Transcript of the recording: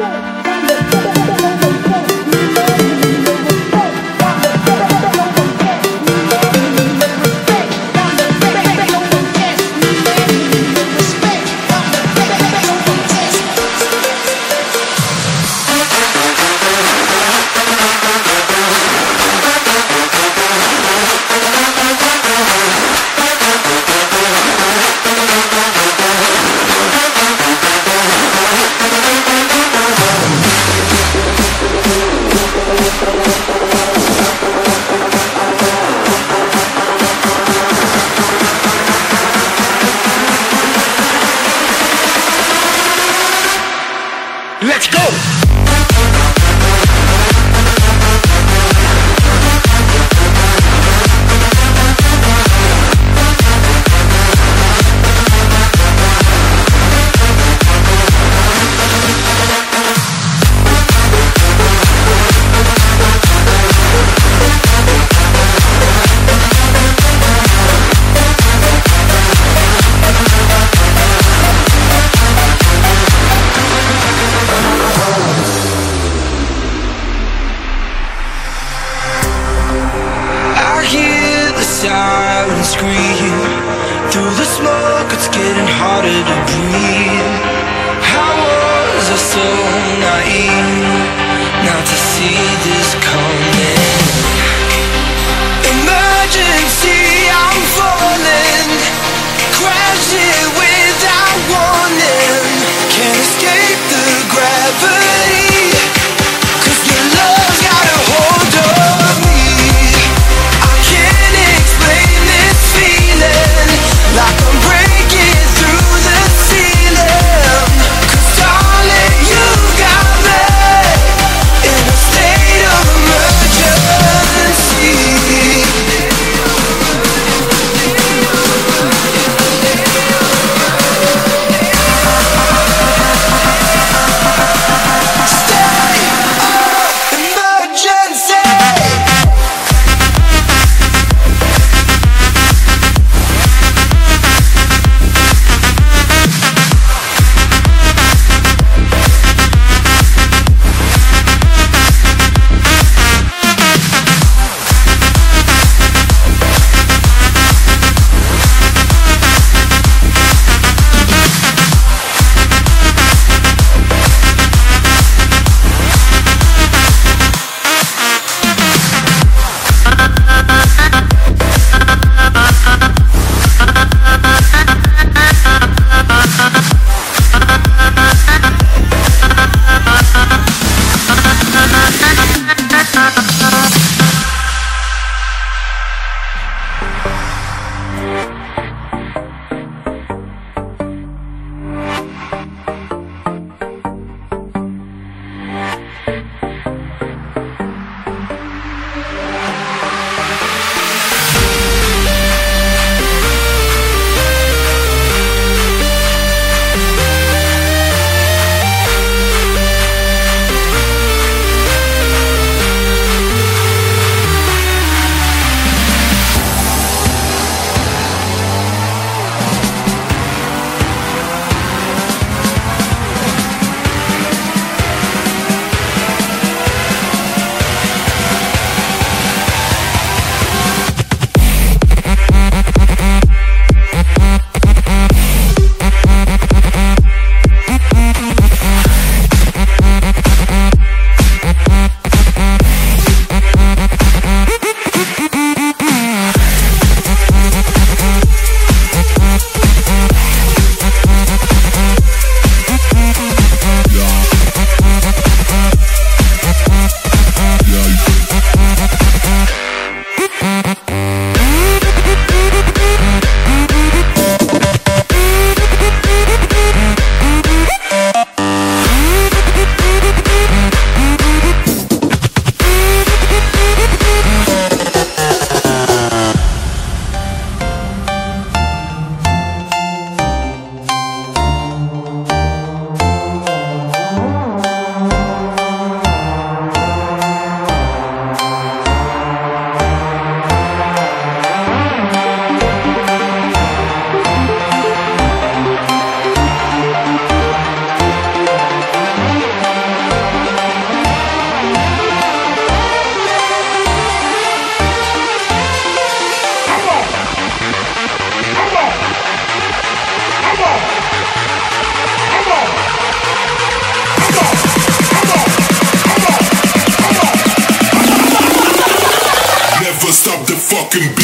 Boom. Let's go! So naive Not to see this fucking